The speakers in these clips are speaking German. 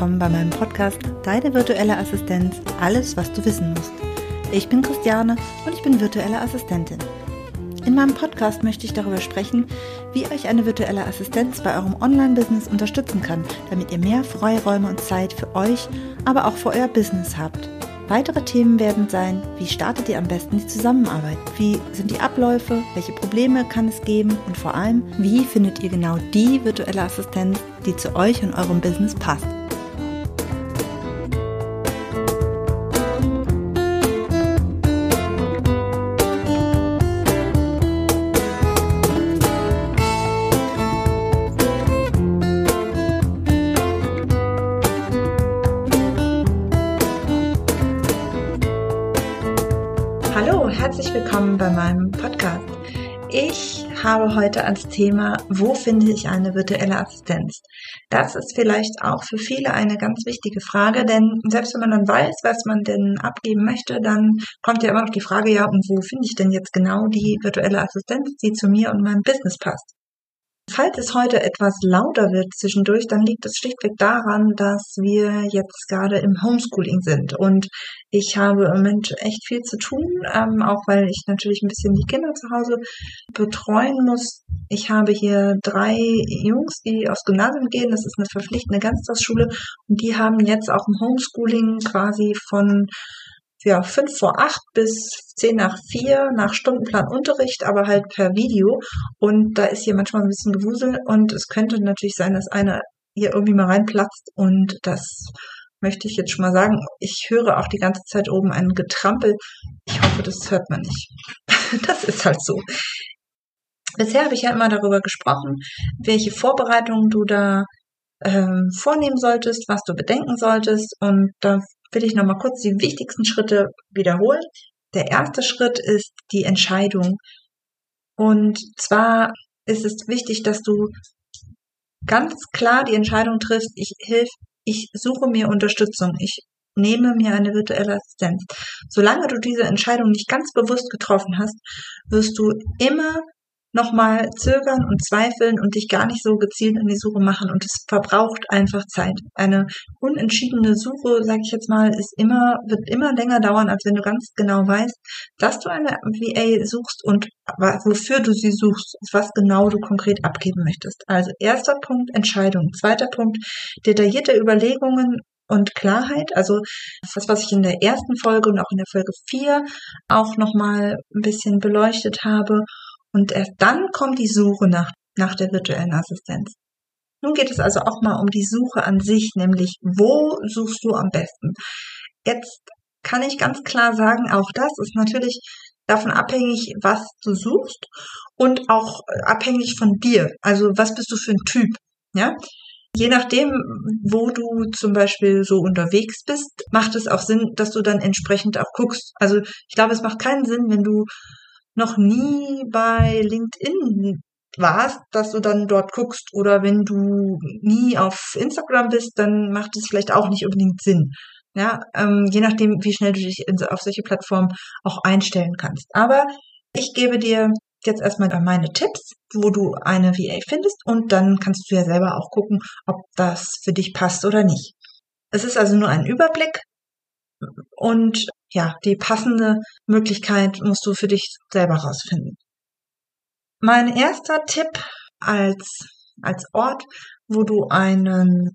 willkommen bei meinem Podcast Deine virtuelle Assistenz, alles was du wissen musst. Ich bin Christiane und ich bin virtuelle Assistentin. In meinem Podcast möchte ich darüber sprechen, wie euch eine virtuelle Assistenz bei eurem Online-Business unterstützen kann, damit ihr mehr Freiräume und Zeit für euch, aber auch für euer Business habt. Weitere Themen werden sein, wie startet ihr am besten die Zusammenarbeit? Wie sind die Abläufe? Welche Probleme kann es geben? Und vor allem, wie findet ihr genau die virtuelle Assistenz, die zu euch und eurem Business passt? Bei meinem Podcast. Ich habe heute als Thema, wo finde ich eine virtuelle Assistenz? Das ist vielleicht auch für viele eine ganz wichtige Frage, denn selbst wenn man dann weiß, was man denn abgeben möchte, dann kommt ja immer noch die Frage, ja, und wo finde ich denn jetzt genau die virtuelle Assistenz, die zu mir und meinem Business passt? Falls es heute etwas lauter wird zwischendurch, dann liegt es schlichtweg daran, dass wir jetzt gerade im Homeschooling sind und ich habe im Moment echt viel zu tun, ähm, auch weil ich natürlich ein bisschen die Kinder zu Hause betreuen muss. Ich habe hier drei Jungs, die aufs Gymnasium gehen. Das ist eine verpflichtende Ganztagsschule und die haben jetzt auch im Homeschooling quasi von ja, fünf vor acht bis zehn nach vier nach Stundenplan Unterricht, aber halt per Video. Und da ist hier manchmal ein bisschen Gewusel und es könnte natürlich sein, dass einer hier irgendwie mal reinplatzt und das möchte ich jetzt schon mal sagen. Ich höre auch die ganze Zeit oben einen Getrampel. Ich hoffe, das hört man nicht. das ist halt so. Bisher habe ich ja immer darüber gesprochen, welche Vorbereitungen du da ähm, vornehmen solltest, was du bedenken solltest. Und da will ich nochmal kurz die wichtigsten Schritte wiederholen. Der erste Schritt ist die Entscheidung. Und zwar ist es wichtig, dass du ganz klar die Entscheidung triffst, ich hilf, ich suche mir Unterstützung, ich nehme mir eine virtuelle Assistenz. Solange du diese Entscheidung nicht ganz bewusst getroffen hast, wirst du immer nochmal zögern und zweifeln und dich gar nicht so gezielt in die Suche machen und es verbraucht einfach Zeit. Eine unentschiedene Suche, sage ich jetzt mal, ist immer wird immer länger dauern, als wenn du ganz genau weißt, dass du eine VA suchst und wofür du sie suchst, was genau du konkret abgeben möchtest. Also erster Punkt Entscheidung, zweiter Punkt detaillierte Überlegungen und Klarheit. Also das, was ich in der ersten Folge und auch in der Folge 4 auch nochmal ein bisschen beleuchtet habe. Und erst dann kommt die Suche nach, nach der virtuellen Assistenz. Nun geht es also auch mal um die Suche an sich, nämlich wo suchst du am besten? Jetzt kann ich ganz klar sagen, auch das ist natürlich davon abhängig, was du suchst und auch abhängig von dir. Also was bist du für ein Typ? Ja, Je nachdem, wo du zum Beispiel so unterwegs bist, macht es auch Sinn, dass du dann entsprechend auch guckst. Also ich glaube, es macht keinen Sinn, wenn du noch nie bei LinkedIn warst, dass du dann dort guckst oder wenn du nie auf Instagram bist, dann macht es vielleicht auch nicht unbedingt Sinn. Ja, ähm, je nachdem, wie schnell du dich in, auf solche Plattformen auch einstellen kannst. Aber ich gebe dir jetzt erstmal meine Tipps, wo du eine VA findest und dann kannst du ja selber auch gucken, ob das für dich passt oder nicht. Es ist also nur ein Überblick und ja, die passende Möglichkeit musst du für dich selber rausfinden. Mein erster Tipp als, als Ort, wo du einen,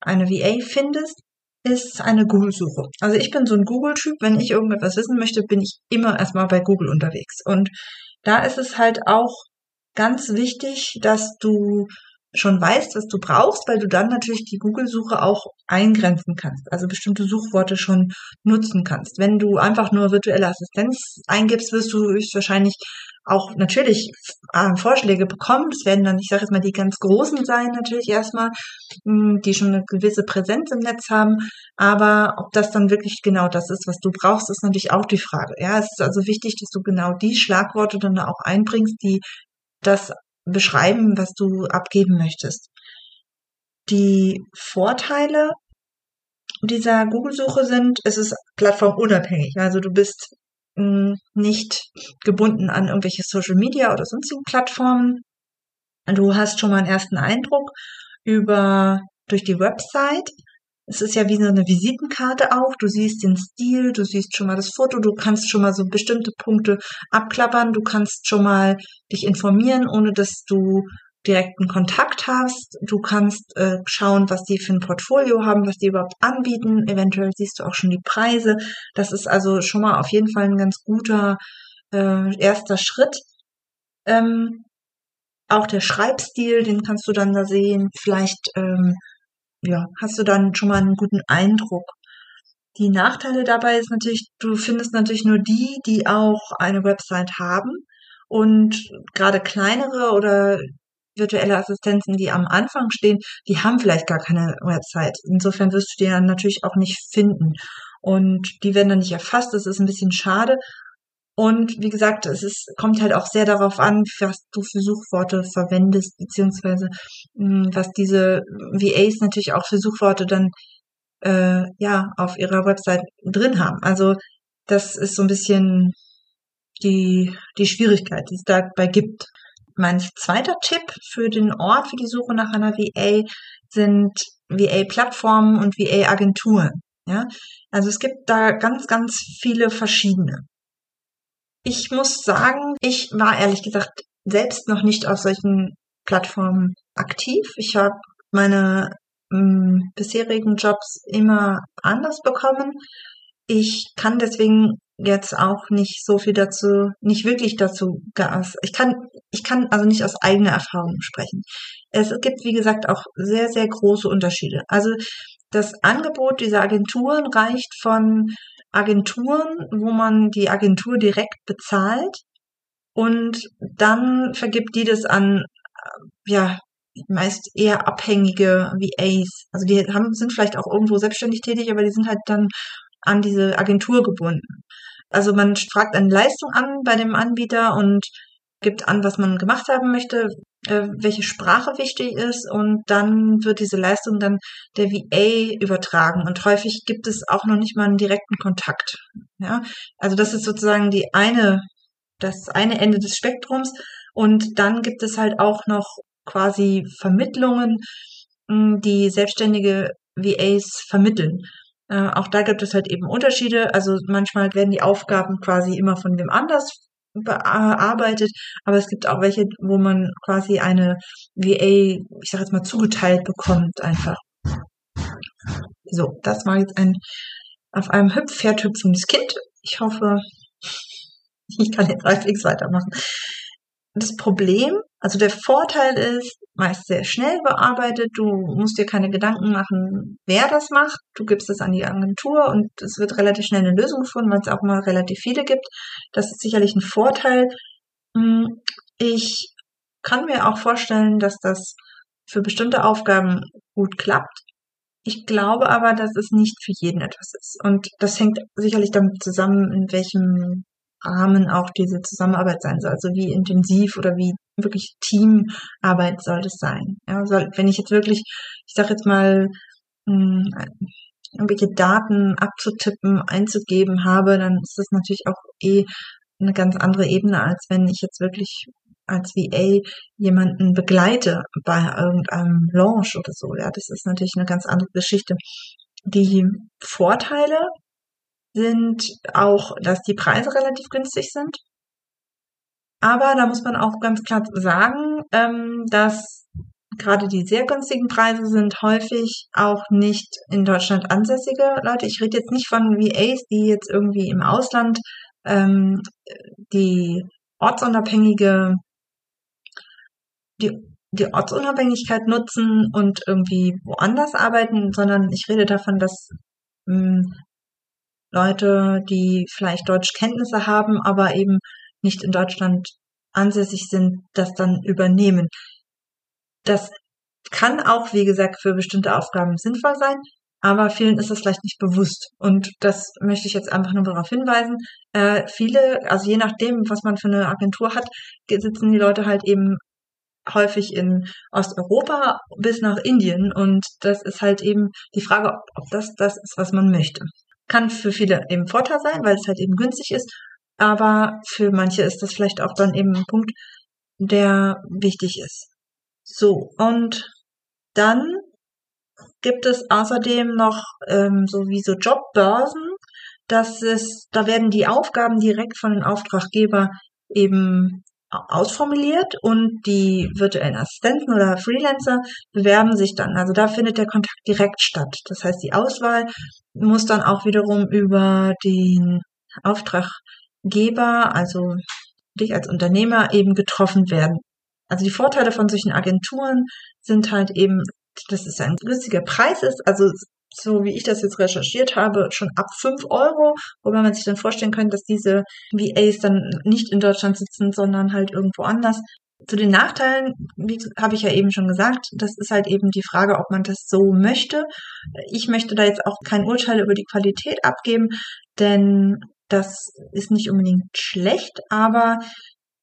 eine VA findest, ist eine Google-Suche. Also ich bin so ein Google-Typ. Wenn ich irgendetwas wissen möchte, bin ich immer erstmal bei Google unterwegs. Und da ist es halt auch ganz wichtig, dass du schon weißt, was du brauchst, weil du dann natürlich die Google-Suche auch eingrenzen kannst, also bestimmte Suchworte schon nutzen kannst. Wenn du einfach nur virtuelle Assistenz eingibst, wirst du höchstwahrscheinlich auch natürlich äh, Vorschläge bekommen. Das werden dann, ich sage jetzt mal, die ganz großen sein natürlich erstmal, hm, die schon eine gewisse Präsenz im Netz haben. Aber ob das dann wirklich genau das ist, was du brauchst, ist natürlich auch die Frage. Ja, es ist also wichtig, dass du genau die Schlagworte dann auch einbringst, die das beschreiben, was du abgeben möchtest. Die Vorteile dieser Google-Suche sind, es ist plattformunabhängig. Also du bist hm, nicht gebunden an irgendwelche Social Media oder sonstigen Plattformen. Du hast schon mal einen ersten Eindruck über durch die Website es ist ja wie so eine Visitenkarte auch. Du siehst den Stil, du siehst schon mal das Foto, du kannst schon mal so bestimmte Punkte abklappern, du kannst schon mal dich informieren, ohne dass du direkten Kontakt hast. Du kannst äh, schauen, was die für ein Portfolio haben, was die überhaupt anbieten. Eventuell siehst du auch schon die Preise. Das ist also schon mal auf jeden Fall ein ganz guter äh, erster Schritt. Ähm, auch der Schreibstil, den kannst du dann da sehen. Vielleicht ähm, ja, hast du dann schon mal einen guten Eindruck. Die Nachteile dabei ist natürlich, du findest natürlich nur die, die auch eine Website haben. Und gerade kleinere oder virtuelle Assistenzen, die am Anfang stehen, die haben vielleicht gar keine Website. Insofern wirst du die dann natürlich auch nicht finden. Und die werden dann nicht erfasst. Das ist ein bisschen schade. Und wie gesagt, es ist, kommt halt auch sehr darauf an, was du für Suchworte verwendest, beziehungsweise mh, hm, was diese VAs natürlich auch für Suchworte dann äh, ja auf ihrer Website drin haben. Also das ist so ein bisschen die, die Schwierigkeit, die es dabei gibt. Mein zweiter Tipp für den Ort für die Suche nach einer VA sind VA-Plattformen und VA-Agenturen. Ja, also es gibt da ganz, ganz viele verschiedene. Ich muss sagen, ich war ehrlich gesagt selbst noch nicht auf solchen Plattformen aktiv. Ich habe meine mh, hm, bisherigen Jobs immer anders bekommen. Ich kann deswegen jetzt auch nicht so viel dazu, nicht wirklich dazu, ich kann, ich kann also nicht aus eigener Erfahrung sprechen. Es gibt, wie gesagt, auch sehr, sehr große Unterschiede. Also das Angebot dieser Agenturen reicht von Agenturen, wo man die Agentur direkt bezahlt und dann vergibt die das an, ja, meist eher abhängige VAs. Also die haben, sind vielleicht auch irgendwo selbstständig tätig, aber die sind halt dann an diese Agentur gebunden. Also man fragt eine Leistung an bei dem Anbieter und gibt an, was man gemacht haben möchte, äh, welche Sprache wichtig ist und dann wird diese Leistung dann der VA übertragen und häufig gibt es auch noch nicht mal einen direkten Kontakt. Ja, also das ist sozusagen die eine, das eine Ende des Spektrums und dann gibt es halt auch noch quasi Vermittlungen, die selbstständige VAs vermitteln. Äh, auch da gibt es halt eben Unterschiede. Also manchmal werden die Aufgaben quasi immer von wem anders bearbeitet, aber es gibt auch welche, wo man quasi eine VA, ich sag jetzt mal, zugeteilt bekommt einfach. So, das war jetzt ein auf einem Hüpfpferd hüpfendes Kind. Ich hoffe, ich kann jetzt halbwegs weitermachen. Das Problem, also der Vorteil ist, meist sehr schnell bearbeitet. Du musst dir keine Gedanken machen, wer das macht. Du gibst es an die Agentur und es wird relativ schnell eine Lösung gefunden, weil es auch mal relativ viele gibt. Das ist sicherlich ein Vorteil. Hm, ich kann mir auch vorstellen, dass das für bestimmte Aufgaben gut klappt. Ich glaube aber, dass es nicht für jeden etwas ist. Und das hängt sicherlich damit zusammen, in welchem Rahmen auch diese Zusammenarbeit sein soll. Also wie intensiv oder wie wirklich Teamarbeit soll das sein. Ja, soll, wenn ich jetzt wirklich, ich sag jetzt mal, mh, hm, irgendwelche Daten abzutippen, einzugeben habe, dann ist das natürlich auch eh eine ganz andere Ebene, als wenn ich jetzt wirklich als VA jemanden begleite bei irgendeinem Launch oder so. Ja, das ist natürlich eine ganz andere Geschichte. Die Vorteile sind auch, dass die Preise relativ günstig sind. Aber da muss man auch ganz klar sagen, ähm, dass gerade die sehr günstigen Preise sind häufig auch nicht in Deutschland ansässige Leute. Ich rede jetzt nicht von VAs, die jetzt irgendwie im Ausland ähm, die ortsunabhängige die, die Ortsunabhängigkeit nutzen und irgendwie woanders arbeiten, sondern ich rede davon, dass mh, hm, Leute, die vielleicht Deutschkenntnisse haben, aber eben nicht in Deutschland ansässig sind, das dann übernehmen. Das kann auch, wie gesagt, für bestimmte Aufgaben sinnvoll sein, aber vielen ist das vielleicht nicht bewusst. Und das möchte ich jetzt einfach nur darauf hinweisen. Äh, viele, also je nachdem, was man für eine Agentur hat, sitzen die Leute halt eben häufig in Osteuropa bis nach Indien. Und das ist halt eben die Frage, ob, ob das das ist, was man möchte. Kann für viele eben Vorteil sein, weil es halt eben günstig ist. Aber für manche ist das vielleicht auch dann eben ein Punkt, der wichtig ist. So, und dann gibt es außerdem noch ähm, so wie so Jobbörsen. Das ist, da werden die Aufgaben direkt von den Auftraggeber eben ausformuliert und die virtuellen Assistenten oder Freelancer bewerben sich dann. Also da findet der Kontakt direkt statt. Das heißt, die Auswahl muss dann auch wiederum über den Auftraggeber, also dich als Unternehmer eben getroffen werden. Also die Vorteile von solchen Agenturen sind halt eben, dass es ein günstiger Preis ist, also so wie ich das jetzt recherchiert habe, schon ab 5 Euro, wobei man sich dann vorstellen kann, dass diese VAs dann nicht in Deutschland sitzen, sondern halt irgendwo anders. Zu den Nachteilen, wie habe ich ja eben schon gesagt, das ist halt eben die Frage, ob man das so möchte. Ich möchte da jetzt auch kein Urteil über die Qualität abgeben, denn das ist nicht unbedingt schlecht, aber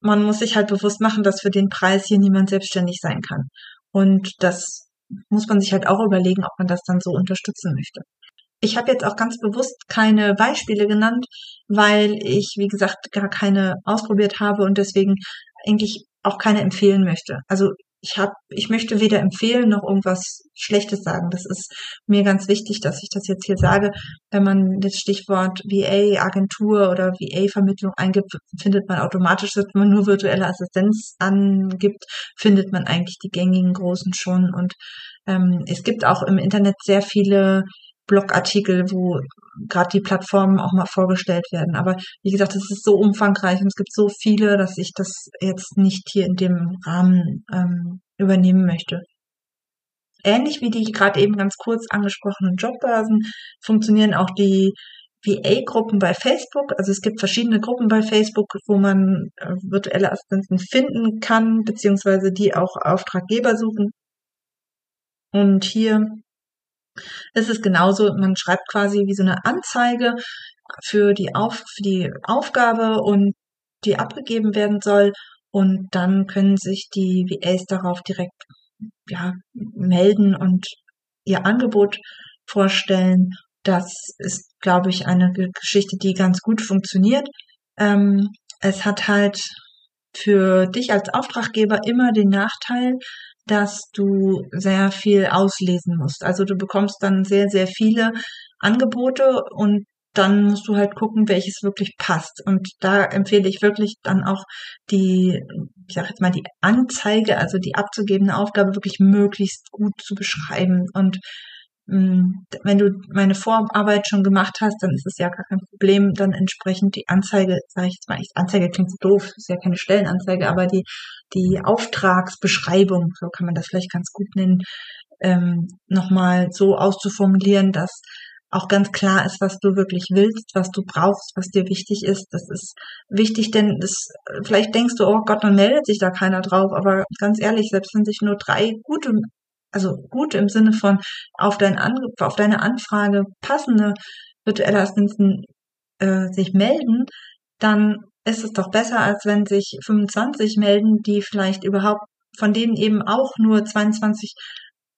man muss sich halt bewusst machen, dass für den Preis hier niemand selbstständig sein kann. Und das muss man sich halt auch überlegen, ob man das dann so unterstützen möchte. Ich habe jetzt auch ganz bewusst keine Beispiele genannt, weil ich, wie gesagt, gar keine ausprobiert habe und deswegen eigentlich auch keine empfehlen möchte. Also ich habe, ich möchte weder empfehlen noch irgendwas Schlechtes sagen. Das ist mir ganz wichtig, dass ich das jetzt hier sage. Wenn man das Stichwort VA Agentur oder VA Vermittlung eingibt, findet man automatisch, dass man nur virtuelle Assistenz angibt, findet man eigentlich die gängigen großen schon. Und ähm, es gibt auch im Internet sehr viele Blogartikel, wo gerade die Plattformen auch mal vorgestellt werden. Aber wie gesagt, es ist so umfangreich und es gibt so viele, dass ich das jetzt nicht hier in dem Rahmen ähm, übernehmen möchte. Ähnlich wie die gerade eben ganz kurz angesprochenen Jobbörsen funktionieren auch die VA-Gruppen bei Facebook. Also es gibt verschiedene Gruppen bei Facebook, wo man äh, virtuelle Assistenten finden kann, beziehungsweise die auch Auftraggeber suchen. Und hier ist es genauso, man schreibt quasi wie so eine Anzeige für die, Auf, für die Aufgabe und die abgegeben werden soll. Und dann können sich die VAs darauf direkt ja, melden und ihr Angebot vorstellen. Das ist, glaube ich, eine Geschichte, die ganz gut funktioniert. Ähm, es hat halt für dich als Auftraggeber immer den Nachteil, dass du sehr viel auslesen musst. Also du bekommst dann sehr, sehr viele Angebote und dann musst du halt gucken, welches wirklich passt. Und da empfehle ich wirklich dann auch die, ich sag jetzt mal, die Anzeige, also die abzugebende Aufgabe wirklich möglichst gut zu beschreiben und wenn du meine Vorarbeit schon gemacht hast, dann ist es ja gar kein Problem, dann entsprechend die Anzeige, sage ich jetzt mal, Anzeige klingt so doof, ist ja keine Stellenanzeige, aber die, die Auftragsbeschreibung, so kann man das vielleicht ganz gut nennen, ähm, nochmal so auszuformulieren, dass auch ganz klar ist, was du wirklich willst, was du brauchst, was dir wichtig ist. Das ist wichtig, denn das, vielleicht denkst du, oh Gott, dann meldet sich da keiner drauf. Aber ganz ehrlich, selbst wenn sich nur drei gute also gut im Sinne von auf, dein An auf deine Anfrage passende virtuelle Assistenzen äh, sich melden, dann ist es doch besser, als wenn sich 25 melden, die vielleicht überhaupt von denen eben auch nur 22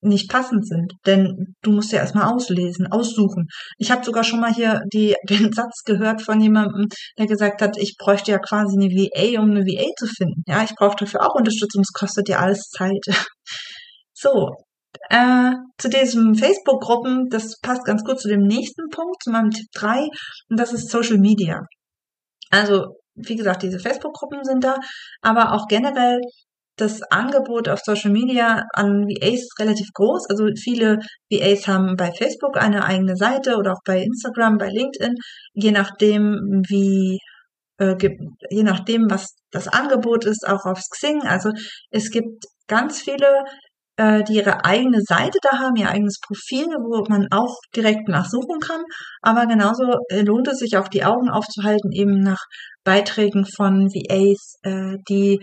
nicht passend sind. Denn du musst ja erstmal auslesen, aussuchen. Ich habe sogar schon mal hier die, den Satz gehört von jemandem, der gesagt hat, ich bräuchte ja quasi eine VA, um eine VA zu finden. Ja, ich brauche dafür auch Unterstützung, es kostet ja alles Zeit. So, äh, zu diesem Facebook-Gruppen, das passt ganz gut zu dem nächsten Punkt, zu meinem Tipp 3, und das ist Social Media. Also, wie gesagt, diese Facebook-Gruppen sind da, aber auch generell das Angebot auf Social Media an VAs relativ groß. Also viele VAs haben bei Facebook eine eigene Seite oder auch bei Instagram, bei LinkedIn, je nachdem, wie äh, je nachdem, was das Angebot ist, auch auf Xing. Also es gibt ganz viele äh, die ihre eigene Seite da haben, ihr eigenes Profil, wo man auch direkt nachsuchen kann. Aber genauso äh, lohnt es sich auch die Augen aufzuhalten, eben nach Beiträgen von VAs, äh, die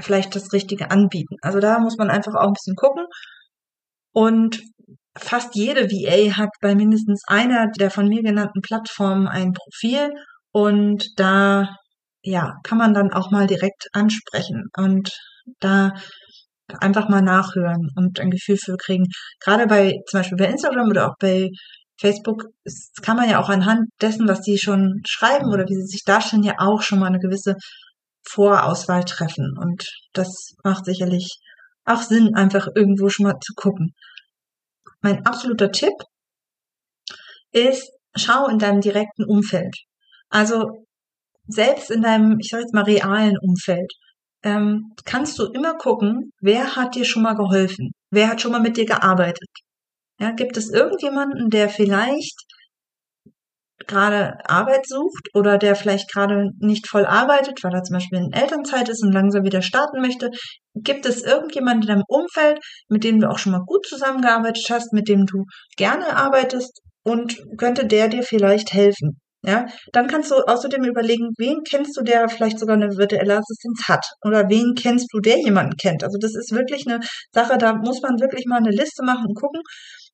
vielleicht das Richtige anbieten. Also da muss man einfach auch ein bisschen gucken. Und fast jede VA hat bei mindestens einer der von mir genannten Plattformen ein Profil und da ja, kann man dann auch mal direkt ansprechen und da einfach mal nachhören und ein Gefühl für kriegen. Gerade bei, zum Beispiel bei Instagram oder auch bei Facebook kann man ja auch anhand dessen, was die schon schreiben oder wie sie sich darstellen, ja auch schon mal eine gewisse Vorauswahl treffen. Und das macht sicherlich auch Sinn, einfach irgendwo schon mal zu gucken. mein absoluter Tipp ist, schau in deinem direkten Umfeld. Also selbst in deinem, ich sage jetzt mal, realen Umfeld, ähm, kannst du immer gucken, wer hat dir schon mal geholfen? Wer hat schon mal mit dir gearbeitet? Ja, gibt es irgendjemanden, der vielleicht gerade Arbeit sucht oder der vielleicht gerade nicht voll arbeitet, weil er zum Beispiel in Elternzeit ist und langsam wieder starten möchte? Gibt es irgendjemanden in deinem Umfeld, mit dem du auch schon mal gut zusammengearbeitet hast, mit dem du gerne arbeitest und könnte der dir vielleicht helfen? Ja, dann kannst du außerdem überlegen, wen kennst du, der vielleicht sogar eine virtuelle Assistenz hat? Oder wen kennst du, der jemanden kennt? Also das ist wirklich eine Sache, da muss man wirklich mal eine Liste machen und gucken.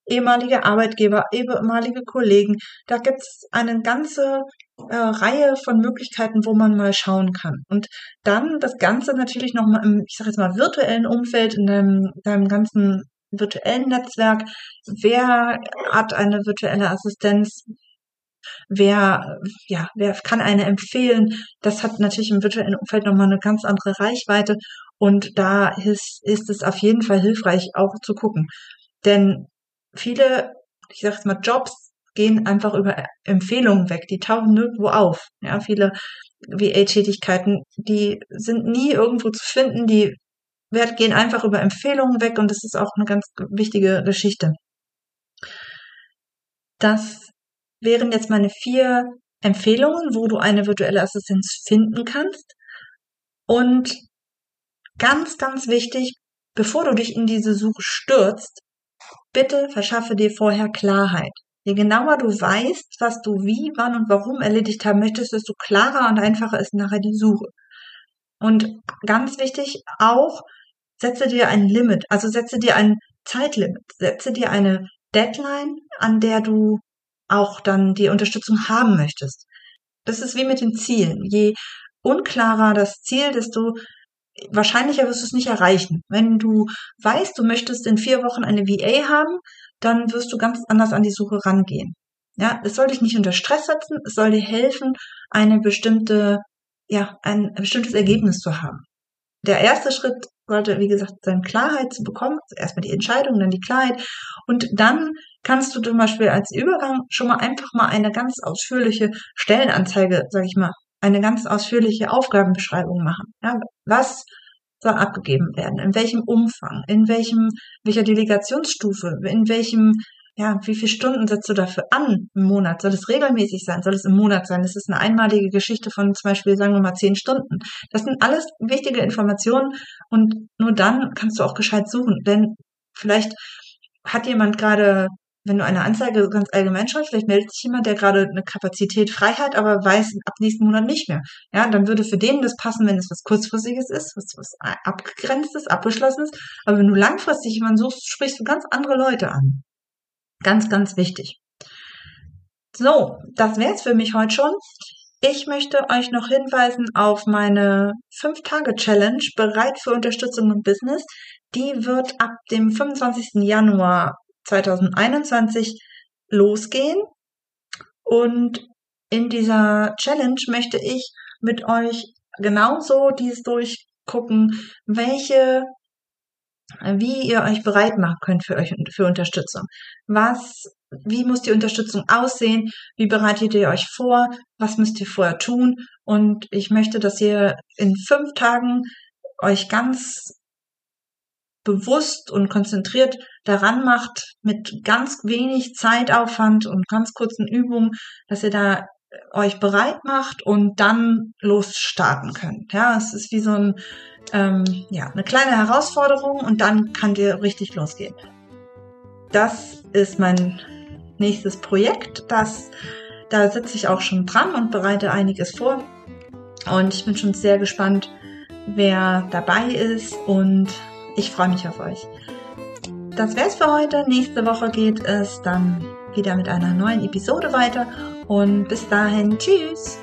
Ehemalige Arbeitgeber, ehemalige Kollegen. Da gibt's eine ganze äh, Reihe von Möglichkeiten, wo man mal schauen kann. Und dann das Ganze natürlich nochmal im, ich sage jetzt mal, virtuellen Umfeld, in deinem, deinem ganzen virtuellen Netzwerk. Wer hat eine virtuelle Assistenz? Wer, ja, wer kann eine empfehlen? Das hat natürlich im virtuellen Umfeld nochmal eine ganz andere Reichweite. Und da ist, ist es auf jeden Fall hilfreich, auch zu gucken. Denn viele, ich sag jetzt mal, Jobs gehen einfach über Empfehlungen weg. Die tauchen nirgendwo auf. Ja, viele VA-Tätigkeiten, die sind nie irgendwo zu finden. Die gehen einfach über Empfehlungen weg und das ist auch eine ganz wichtige Geschichte. Das wären jetzt meine vier Empfehlungen, wo du eine virtuelle Assistenz finden kannst. Und ganz, ganz wichtig, bevor du dich in diese Suche stürzt, bitte verschaffe dir vorher Klarheit. Je genauer du weißt, was du wie, wann und warum erledigt haben möchtest, desto klarer und einfacher ist nachher die Suche. Und ganz wichtig auch, setze dir ein Limit, also setze dir ein Zeitlimit, setze dir eine Deadline, an der du auch dann die Unterstützung haben möchtest. Das ist wie mit den Zielen. Je unklarer das Ziel, desto wahrscheinlicher wirst du es nicht erreichen. Wenn du weißt, du möchtest in vier Wochen eine VA haben, dann wirst du ganz anders an die Suche rangehen. Ja, es soll dich nicht unter Stress setzen, es soll dir helfen, eine bestimmte, ja, ein bestimmtes Ergebnis zu haben. Der erste Schritt sollte, wie gesagt, sein Klarheit zu bekommen. Also erstmal die Entscheidung, dann die Klarheit. Und dann kannst du zum Beispiel als Übergang schon mal einfach mal eine ganz ausführliche Stellenanzeige, sag ich mal, eine ganz ausführliche Aufgabenbeschreibung machen. Ja, was soll abgegeben werden? In welchem Umfang? In welchem, welcher Delegationsstufe? In welchem ja, wie viele Stunden setzt du dafür an im Monat? Soll es regelmäßig sein? Soll es im Monat sein? Das ist eine einmalige Geschichte von zum Beispiel, sagen wir mal, zehn Stunden. Das sind alles wichtige Informationen und nur dann kannst du auch gescheit suchen. Denn vielleicht hat jemand gerade, wenn du eine Anzeige ganz allgemein schreibst, vielleicht meldet sich jemand, der gerade eine Kapazität frei hat, aber weiß ab nächsten Monat nicht mehr. Ja, dann würde für den das passen, wenn es was kurzfristiges ist, was, was abgegrenztes, abgeschlossenes. Aber wenn du langfristig jemanden suchst, sprichst du ganz andere Leute an. Ganz, ganz wichtig. So, das wäre es für mich heute schon. Ich möchte euch noch hinweisen auf meine 5-Tage-Challenge bereit für Unterstützung im Business. Die wird ab dem 25. Januar 2021 losgehen. Und in dieser Challenge möchte ich mit euch genauso dies durchgucken, welche wie ihr euch bereit machen könnt für euch für Unterstützung. Was, wie muss die Unterstützung aussehen? Wie bereitet ihr euch vor? Was müsst ihr vorher tun? Und ich möchte, dass ihr in fünf Tagen euch ganz bewusst und konzentriert daran macht, mit ganz wenig Zeitaufwand und ganz kurzen Übungen, dass ihr da euch bereit macht und dann losstarten könnt. Ja, es ist wie so ein, ähm, ja, eine kleine Herausforderung und dann kann dir richtig losgehen. Das ist mein nächstes Projekt. Das, da sitze ich auch schon dran und bereite einiges vor. Und ich bin schon sehr gespannt, wer dabei ist und ich freue mich auf euch. Das wär's für heute. Nächste Woche geht es dann wieder mit einer neuen Episode weiter und bis dahin, tschüss!